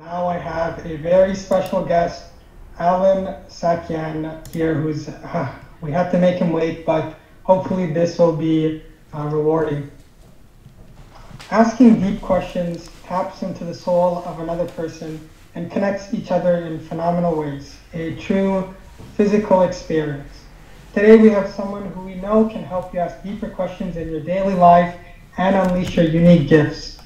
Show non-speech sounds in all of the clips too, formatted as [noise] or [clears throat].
Now I have a very special guest, Allen Saakyan here, who's, uh, we have to make him wait, but hopefully this will be uh, rewarding. Asking deep questions taps into the soul of another person and connects each other in phenomenal ways, a true physical experience. Today we have someone who we know can help you ask deeper questions in your daily life and unleash your unique gifts.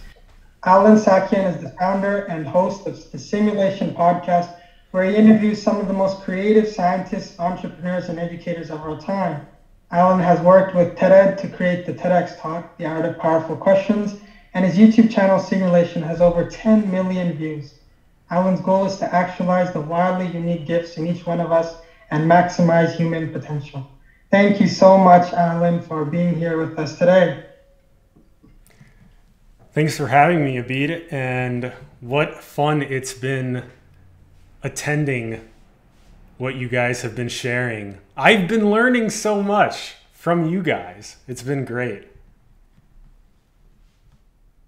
Allen Saakyan is the founder and host of the Simulation Podcast, where he interviews some of the most creative scientists, entrepreneurs, and educators of our time. Allen has worked with TED to create the TEDx Talk, The Art of Powerful Questions, and his YouTube channel Simulation has over 10 million views. Allen's goal is to actualize the wildly unique gifts in each one of us and maximize human potential. Thank you so much, Allen, for being here with us today. Thanks for having me, Abid, and what fun it's been attending what you guys have been sharing. I've been learning so much from you guys. It's been great.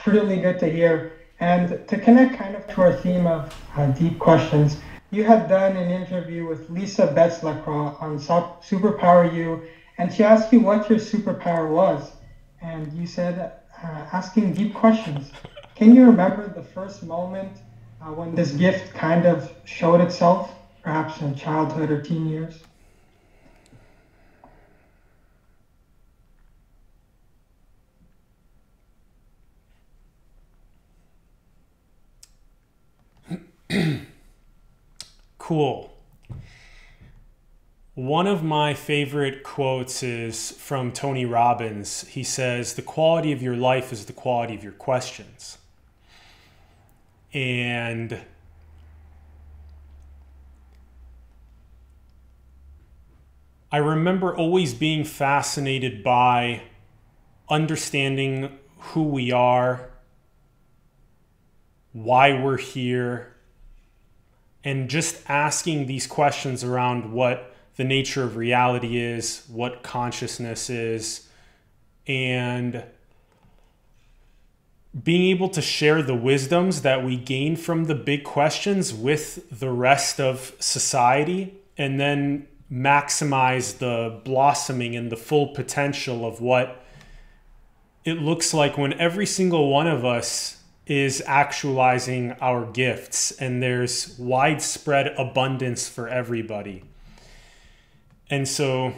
Really good to hear. And to connect kind of to our theme of uh, deep questions, you had done an interview with Lisa Betts-LaCroix on Superpower You, and she asked you what your superpower was. And you said uh, asking deep questions. Can you remember the first moment uh, when this gift kind of showed itself, perhaps in childhood or teen years? [clears throat] cool. One of my favorite quotes is from Tony Robbins. He says, The quality of your life is the quality of your questions. And I remember always being fascinated by understanding who we are, why we're here, and just asking these questions around what the nature of reality is, what consciousness is, and being able to share the wisdoms that we gain from the big questions with the rest of society and then maximize the blossoming and the full potential of what it looks like when every single one of us is actualizing our gifts and there's widespread abundance for everybody. And so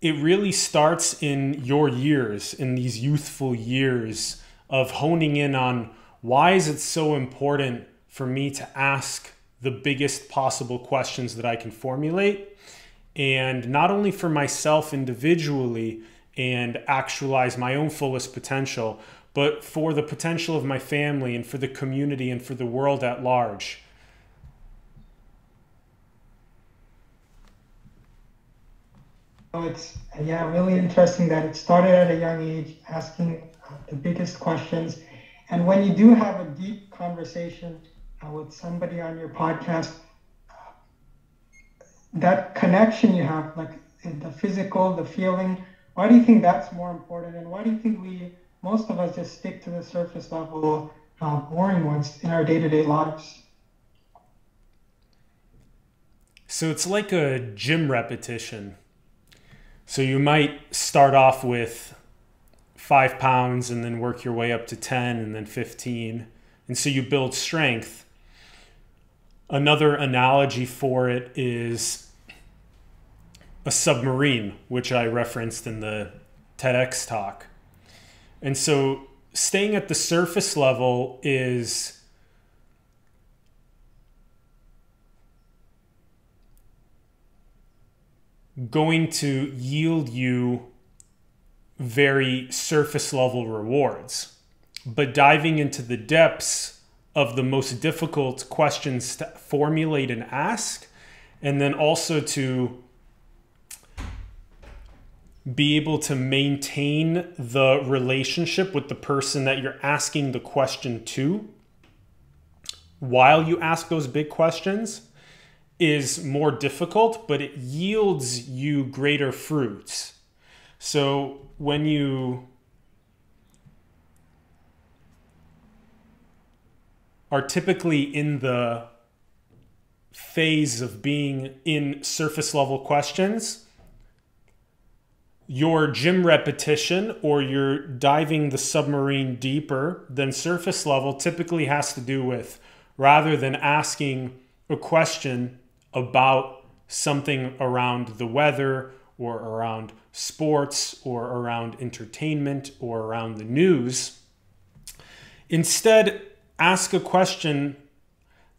it really starts in your years, in these youthful years of honing in on why is it so important for me to ask the biggest possible questions that I can formulate and not only for myself individually and actualize my own fullest potential, but for the potential of my family and for the community and for the world at large. It's yeah really interesting that it started at a young age asking uh, the biggest questions. And when you do have a deep conversation uh, with somebody on your podcast uh, that connection you have like the physical the feeling why do you think that's more important? And why do you think we most of us just stick to the surface level uh, boring ones in our day-to-day lives? So it's like a gym repetition so you might start off with five pounds and then work your way up to 10 and then 15. And so you build strength. Another analogy for it is a submarine, which I referenced in the TEDx talk. And so staying at the surface level is going to yield you very surface level rewards. But diving into the depths of the most difficult questions to formulate and ask, and then also to be able to maintain the relationship with the person that you're asking the question to while you ask those big questions is more difficult, but it yields you greater fruits. So when you are typically in the phase of being in surface level questions, your gym repetition or you're diving the submarine deeper than surface level typically has to do with rather than asking a question about something around the weather or around sports or around entertainment or around the news. Instead, ask a question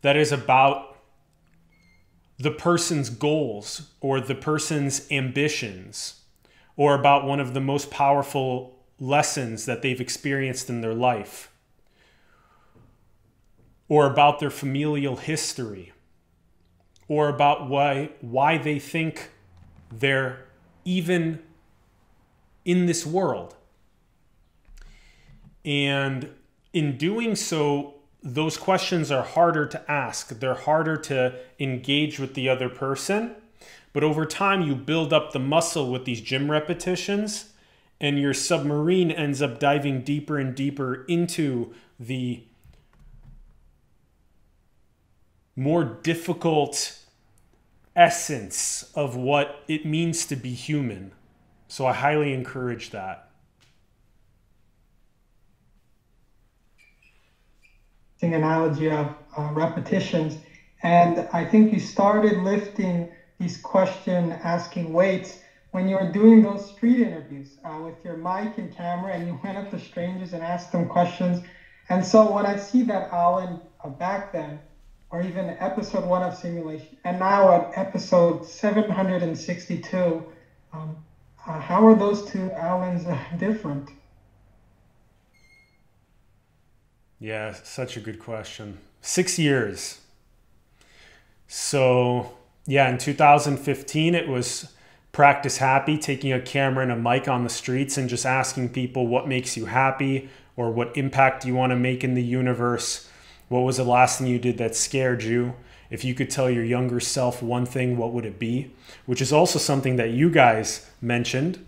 that is about the person's goals or the person's ambitions or about one of the most powerful lessons that they've experienced in their life or about their familial history or about why why they think they're even in this world. And in doing so, those questions are harder to ask. They're harder to engage with the other person. But over time, you build up the muscle with these gym repetitions, and your submarine ends up diving deeper and deeper into the more difficult essence of what it means to be human. So I highly encourage that. An analogy of uh, repetitions, and I think you started lifting these question asking weights when you were doing those street interviews uh, with your mic and camera, and you went up to strangers and asked them questions. And so when I see that Allen uh, back then, or even episode one of simulation, and now at episode 762, um, uh, how are those two Allens uh, different? Yeah, such a good question. Six years. So, yeah, in 2015, it was practice happy, taking a camera and a mic on the streets and just asking people what makes you happy or what impact do you want to make in the universe what was the last thing you did that scared you? If you could tell your younger self one thing, what would it be? Which is also something that you guys mentioned.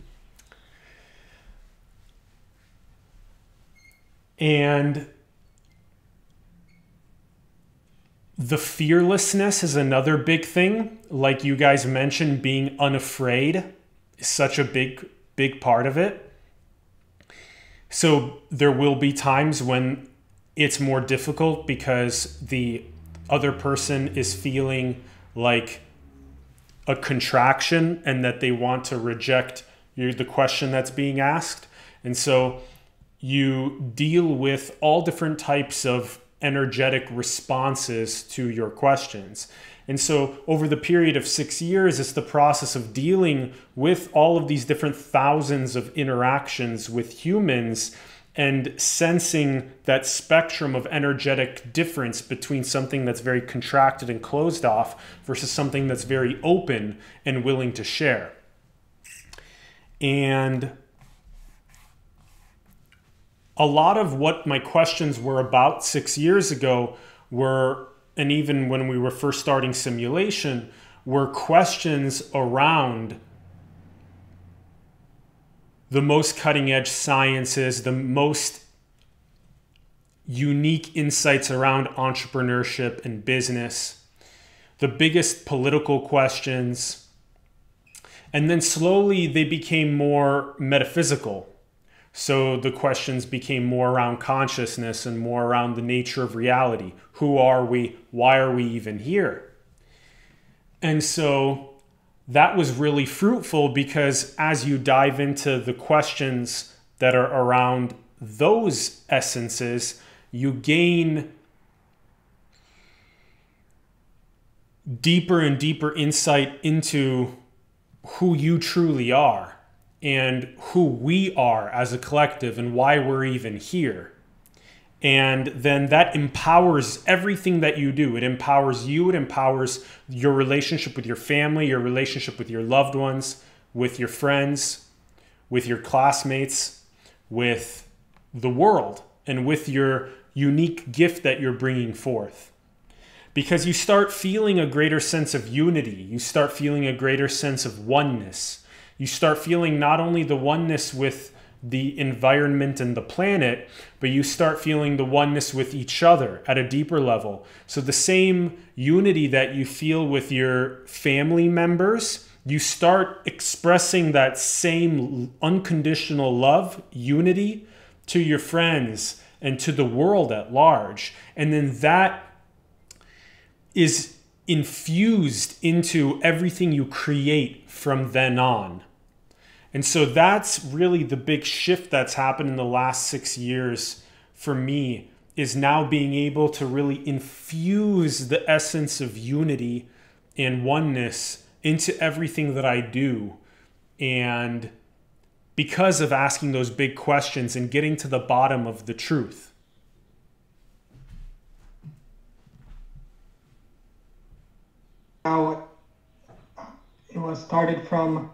And the fearlessness is another big thing. Like you guys mentioned, being unafraid is such a big, big part of it. So there will be times when it's more difficult because the other person is feeling like a contraction and that they want to reject the question that's being asked. And so you deal with all different types of energetic responses to your questions. And so, over the period of six years, it's the process of dealing with all of these different thousands of interactions with humans and sensing that spectrum of energetic difference between something that's very contracted and closed off versus something that's very open and willing to share. And a lot of what my questions were about six years ago were, and even when we were first starting simulation, were questions around the most cutting edge sciences, the most unique insights around entrepreneurship and business, the biggest political questions. And then slowly they became more metaphysical. So the questions became more around consciousness and more around the nature of reality. Who are we? Why are we even here? And so that was really fruitful because as you dive into the questions that are around those essences, you gain deeper and deeper insight into who you truly are and who we are as a collective and why we're even here. And then that empowers everything that you do. It empowers you, it empowers your relationship with your family, your relationship with your loved ones, with your friends, with your classmates, with the world, and with your unique gift that you're bringing forth. Because you start feeling a greater sense of unity, you start feeling a greater sense of oneness. You start feeling not only the oneness with the environment and the planet, but you start feeling the oneness with each other at a deeper level. So the same unity that you feel with your family members, you start expressing that same unconditional love, unity to your friends and to the world at large. And then that is infused into everything you create from then on. And so that's really the big shift that's happened in the last six years for me is now being able to really infuse the essence of unity and oneness into everything that I do. And because of asking those big questions and getting to the bottom of the truth. How it was started from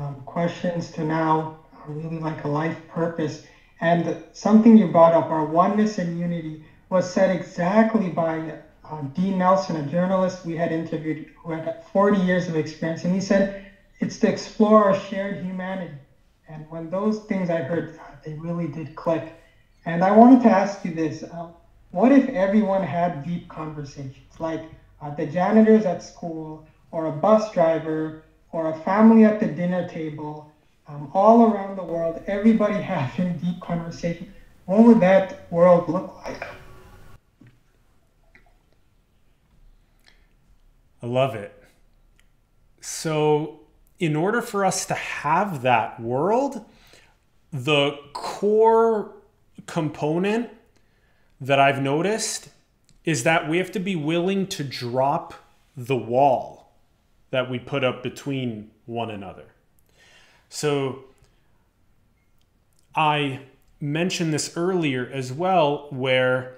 um, questions to now really like a life purpose. And something you brought up, our oneness and unity, was said exactly by uh, Dean Nelson, a journalist we had interviewed who had 40 years of experience. And he said, it's to explore our shared humanity. And when those things I heard, uh, they really did click. And I wanted to ask you this uh, what if everyone had deep conversations, like uh, the janitors at school, or a bus driver, or a family at the dinner table, um, all around the world, everybody [laughs] having deep conversation, what would that world look like? I love it. So, in order for us to have that world, the core component that I've noticed is that we have to be willing to drop the wall that we put up between one another. So I mentioned this earlier as well, where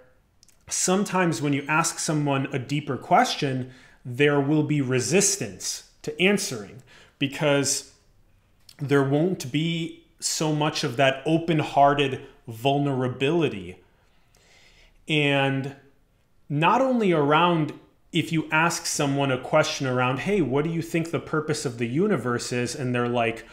sometimes when you ask someone a deeper question, there will be resistance to answering because there won't be so much of that open hearted vulnerability. And not only around if you ask someone a question around, hey, what do you think the purpose of the universe is? And they're like,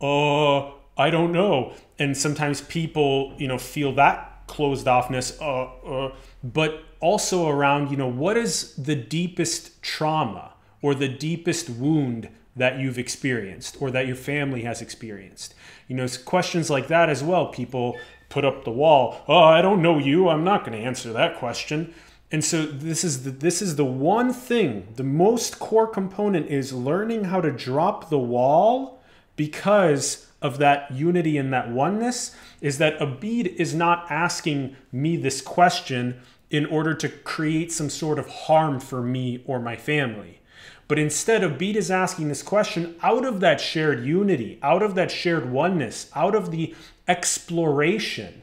oh, I don't know. And sometimes people, you know, feel that closed offness, uh, uh, but also around, you know, what is the deepest trauma or the deepest wound that you've experienced or that your family has experienced? You know, questions like that as well. People put up the wall, oh, I don't know you. I'm not going to answer that question and so this is the, this is the one thing, the most core component is learning how to drop the wall because of that unity and that oneness is that Abid is not asking me this question in order to create some sort of harm for me or my family. But instead, Abid is asking this question out of that shared unity, out of that shared oneness, out of the exploration,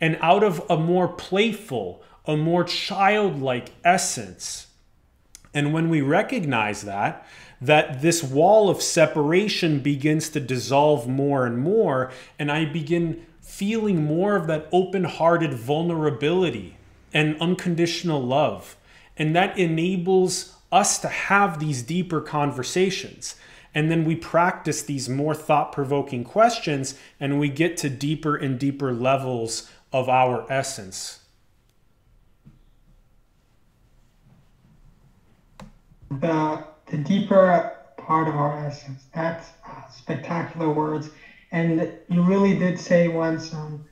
and out of a more playful, a more childlike essence. And when we recognize that, that this wall of separation begins to dissolve more and more, and I begin feeling more of that open hearted vulnerability and unconditional love. And that enables us to have these deeper conversations. And then we practice these more thought provoking questions, and we get to deeper and deeper levels of our essence. The, the deeper part of our essence. That's uh, spectacular words. And you really did say once um,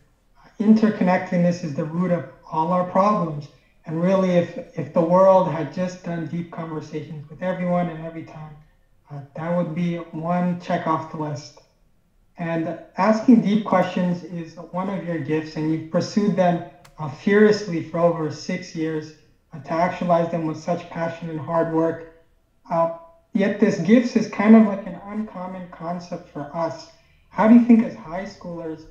interconnectedness is the root of all our problems. And really, if, if the world had just done deep conversations with everyone and every time, uh, that would be one check off the list. And asking deep questions is one of your gifts, and you've pursued them uh, furiously for over six years uh, to actualize them with such passion and hard work. Uh, yet this gifts is kind of like an uncommon concept for us. How do you think as high schoolers,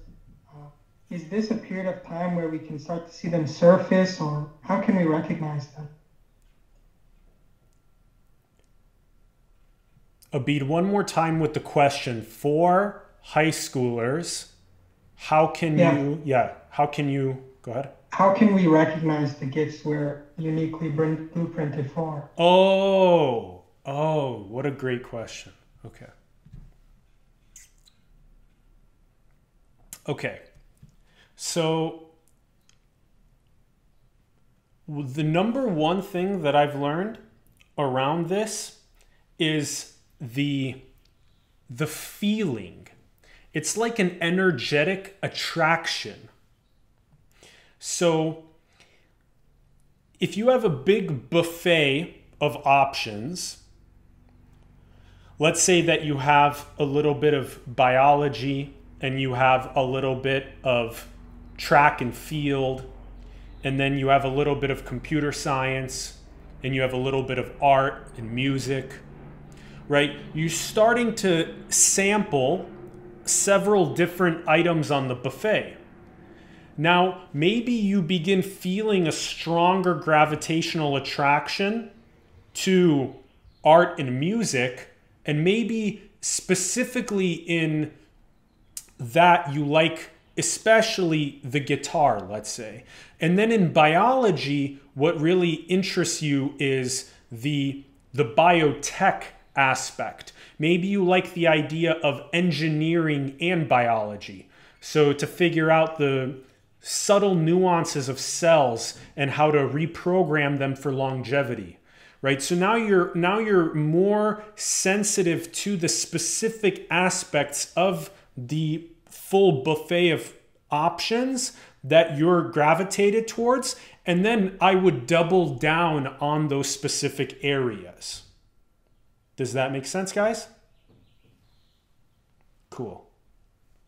uh, is this a period of time where we can start to see them surface or how can we recognize them? Abid, one more time with the question for high schoolers. How can yeah. you, yeah, how can you, go ahead. How can we recognize the gifts we're uniquely blueprinted for? Oh, Oh, what a great question. Okay. Okay. So the number one thing that I've learned around this is the the feeling. It's like an energetic attraction. So if you have a big buffet of options, let's say that you have a little bit of biology and you have a little bit of track and field and then you have a little bit of computer science and you have a little bit of art and music, right? You're starting to sample several different items on the buffet. Now, maybe you begin feeling a stronger gravitational attraction to art and music, and maybe specifically in that you like especially the guitar, let's say. And then in biology, what really interests you is the, the biotech aspect. Maybe you like the idea of engineering and biology. So to figure out the subtle nuances of cells and how to reprogram them for longevity right so now you're now you're more sensitive to the specific aspects of the full buffet of options that you're gravitated towards. And then I would double down on those specific areas. Does that make sense, guys? Cool.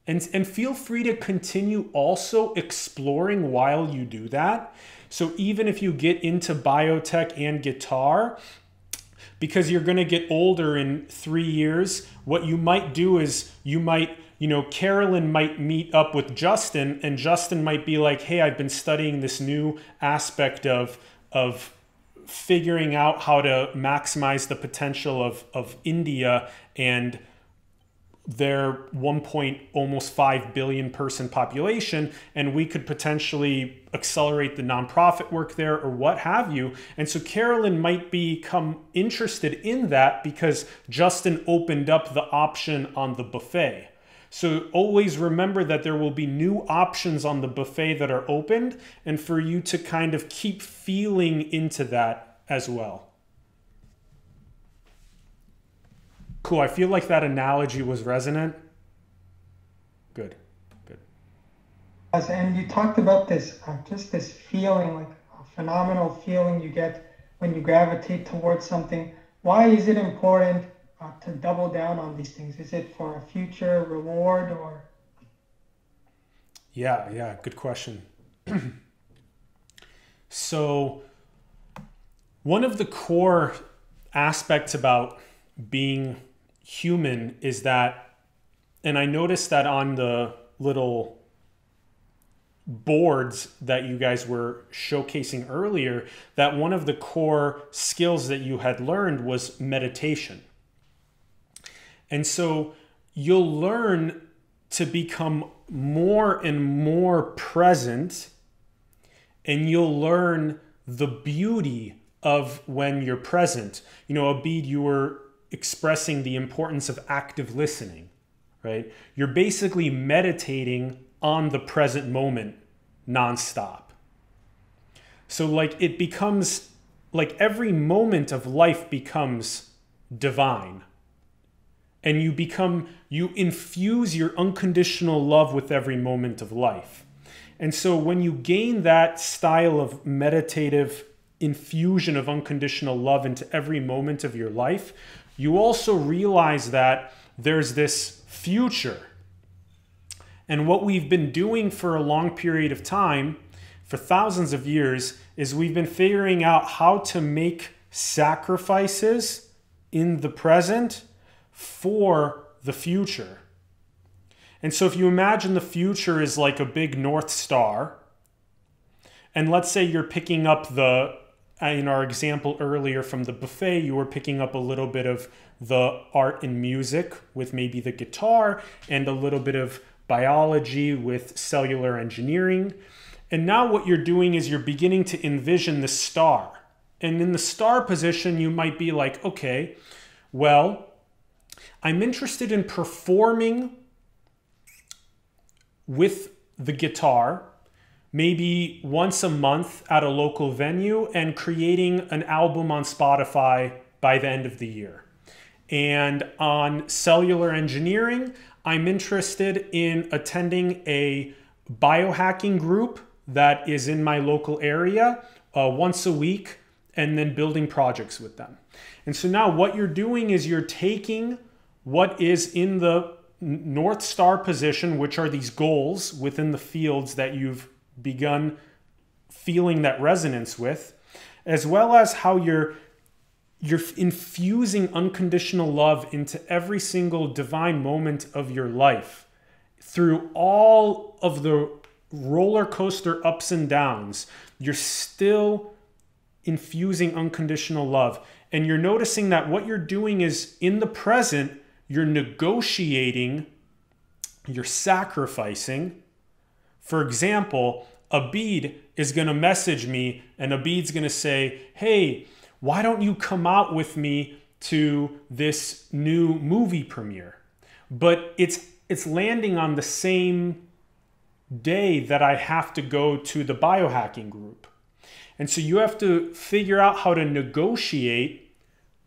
And, and feel free to continue also exploring while you do that. So even if you get into biotech and guitar, because you're going to get older in three years, what you might do is you might you know, Carolyn might meet up with Justin, and Justin might be like, "Hey, I've been studying this new aspect of of figuring out how to maximize the potential of of India and." Their 1. Point, almost 5 billion person population and we could potentially accelerate the nonprofit work there or what have you and so carolyn might become interested in that because justin opened up the option on the buffet so always remember that there will be new options on the buffet that are opened and for you to kind of keep feeling into that as well. Cool. I feel like that analogy was resonant. Good. Good. And you talked about this, uh, just this feeling, like a phenomenal feeling you get when you gravitate towards something. Why is it important uh, to double down on these things? Is it for a future reward or? Yeah, yeah, good question. [clears throat] so, one of the core aspects about being human is that, and I noticed that on the little boards that you guys were showcasing earlier, that one of the core skills that you had learned was meditation. And so you'll learn to become more and more present, and you'll learn the beauty of when you're present. You know, Abid, you were expressing the importance of active listening, right? You're basically meditating on the present moment nonstop. So, like, it becomes like every moment of life becomes divine and you become you infuse your unconditional love with every moment of life and so when you gain that style of meditative infusion of unconditional love into every moment of your life you also realize that there's this future and what we've been doing for a long period of time for thousands of years is we've been figuring out how to make sacrifices in the present for the future. And so if you imagine the future is like a big North Star, and let's say you're picking up the, Uh, in our example earlier from the buffet, you were picking up a little bit of the art and music with maybe the guitar and a little bit of biology with cellular engineering. And now what you're doing is you're beginning to envision the star. And in the star position, you might be like, okay, well, I'm interested in performing with the guitar, maybe once a month at a local venue, and creating an album on Spotify by the end of the year. And on cellular engineering, I'm interested in attending a biohacking group that is in my local area uh, once a week and then building projects with them. And so now what you're doing is you're taking what is in the North Star position, which are these goals within the fields that you've begun feeling that resonance with, as well as how you're you're infusing unconditional love into every single divine moment of your life through all of the roller coaster ups and downs. You're still infusing unconditional love and you're noticing that what you're doing is in the present you're negotiating you're sacrificing for example a Abid is going to message me and a Abid's going to say hey why don't you come out with me to this new movie premiere? But it's it's landing on the same day that I have to go to the biohacking group. And so you have to figure out how to negotiate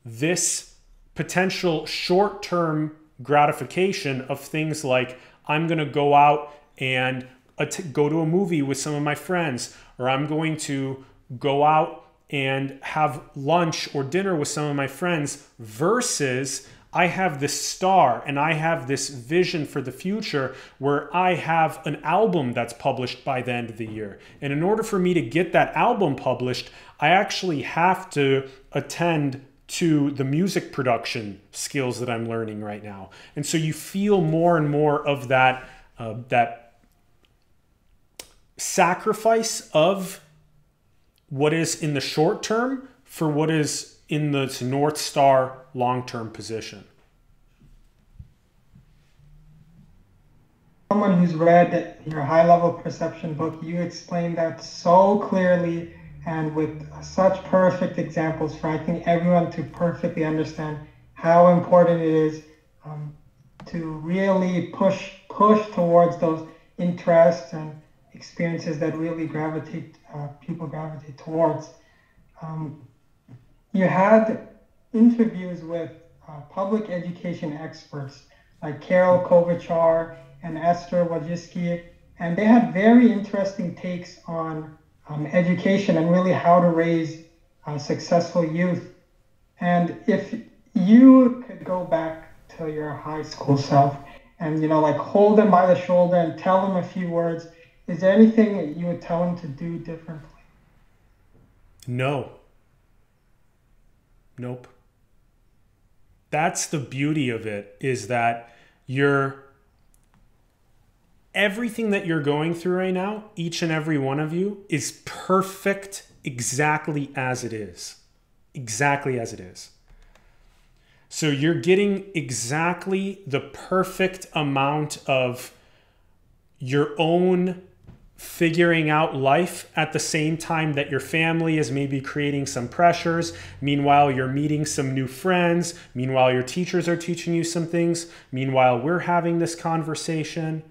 this potential short term gratification of things like I'm going to go out and go to a movie with some of my friends, or I'm going to go out and have lunch or dinner with some of my friends versus I have this star and I have this vision for the future where I have an album that's published by the end of the year. And in order for me to get that album published, I actually have to attend to the music production skills that I'm learning right now. And so you feel more and more of that uh, that sacrifice of what is in the short term for what is in the North Star long term position. Someone who's read your high level perception book, you explain that so clearly and with such perfect examples for I think everyone to perfectly understand how important it is um, to really push push towards those interests and experiences that really gravitate uh, people gravitate towards. Um, you had interviews with uh, public education experts like Carol Klobuchar and Esther Wojcicki, and they had very interesting takes on um, education and really how to raise uh, successful youth. And if you could go back to your high school self and you know like hold them by the shoulder and tell them a few words is there anything that you would tell him to do differently? No. Nope. That's the beauty of it is that you're everything that you're going through right now, each and every one of you is perfect exactly as it is. Exactly as it is. So you're getting exactly the perfect amount of your own figuring out life at the same time that your family is maybe creating some pressures. Meanwhile, you're meeting some new friends. Meanwhile, your teachers are teaching you some things. Meanwhile, we're having this conversation.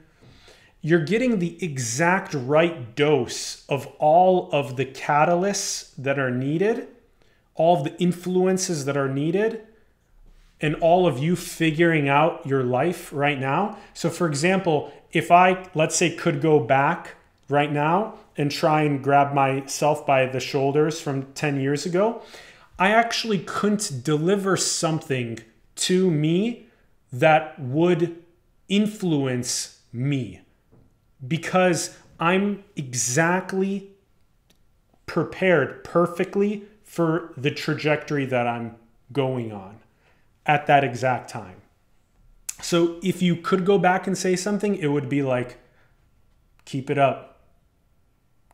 You're getting the exact right dose of all of the catalysts that are needed, all of the influences that are needed, and all of you figuring out your life right now. So, for example, if I, let's say, could go back right now and try and grab myself by the shoulders from 10 years ago, I actually couldn't deliver something to me that would influence me because I'm exactly prepared perfectly for the trajectory that I'm going on at that exact time. So if you could go back and say something, it would be like, keep it up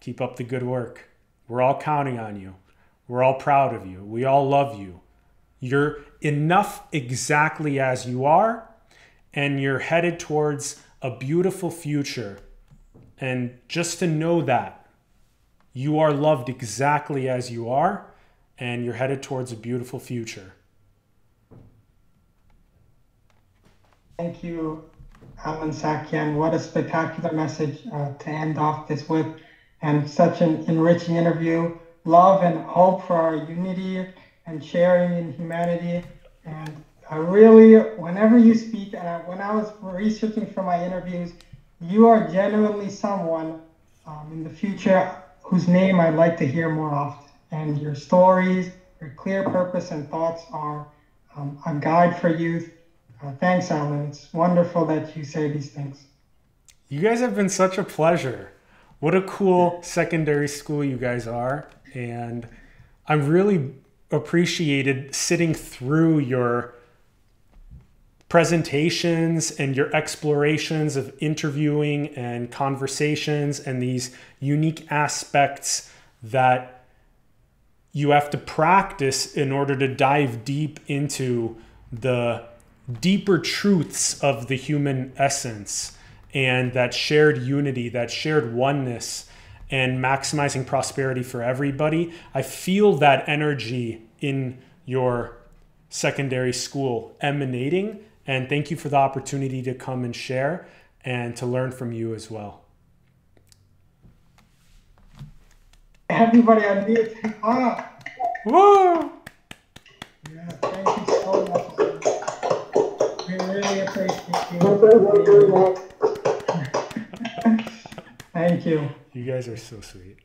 Keep up the good work. We're all counting on you. We're all proud of you. We all love you. You're enough exactly as you are, and you're headed towards a beautiful future. And just to know that you are loved exactly as you are, and you're headed towards a beautiful future. Thank you Allen Saakyan. What a spectacular message uh, to end off this with, and such an enriching interview. Love and hope for our unity and sharing in humanity. And I really, whenever you speak, and I, when I was researching for my interviews, you are genuinely someone um, in the future whose name I'd like to hear more often. And your stories, your clear purpose and thoughts are um, a guide for youth. Uh, thanks, Allen. It's wonderful that you say these things. You guys have been such a pleasure. What a cool secondary school you guys are. And I'm really appreciated sitting through your presentations and your explorations of interviewing and conversations and these unique aspects that you have to practice in order to dive deep into the deeper truths of the human essence and that shared unity, that shared oneness, and maximizing prosperity for everybody. I feel that energy in your secondary school emanating and thank you for the opportunity to come and share and to learn from you as well. Everybody on mute. Ah. Woo! Yeah, thank you so much. We really appreciate you. Thank you. You guys are so sweet.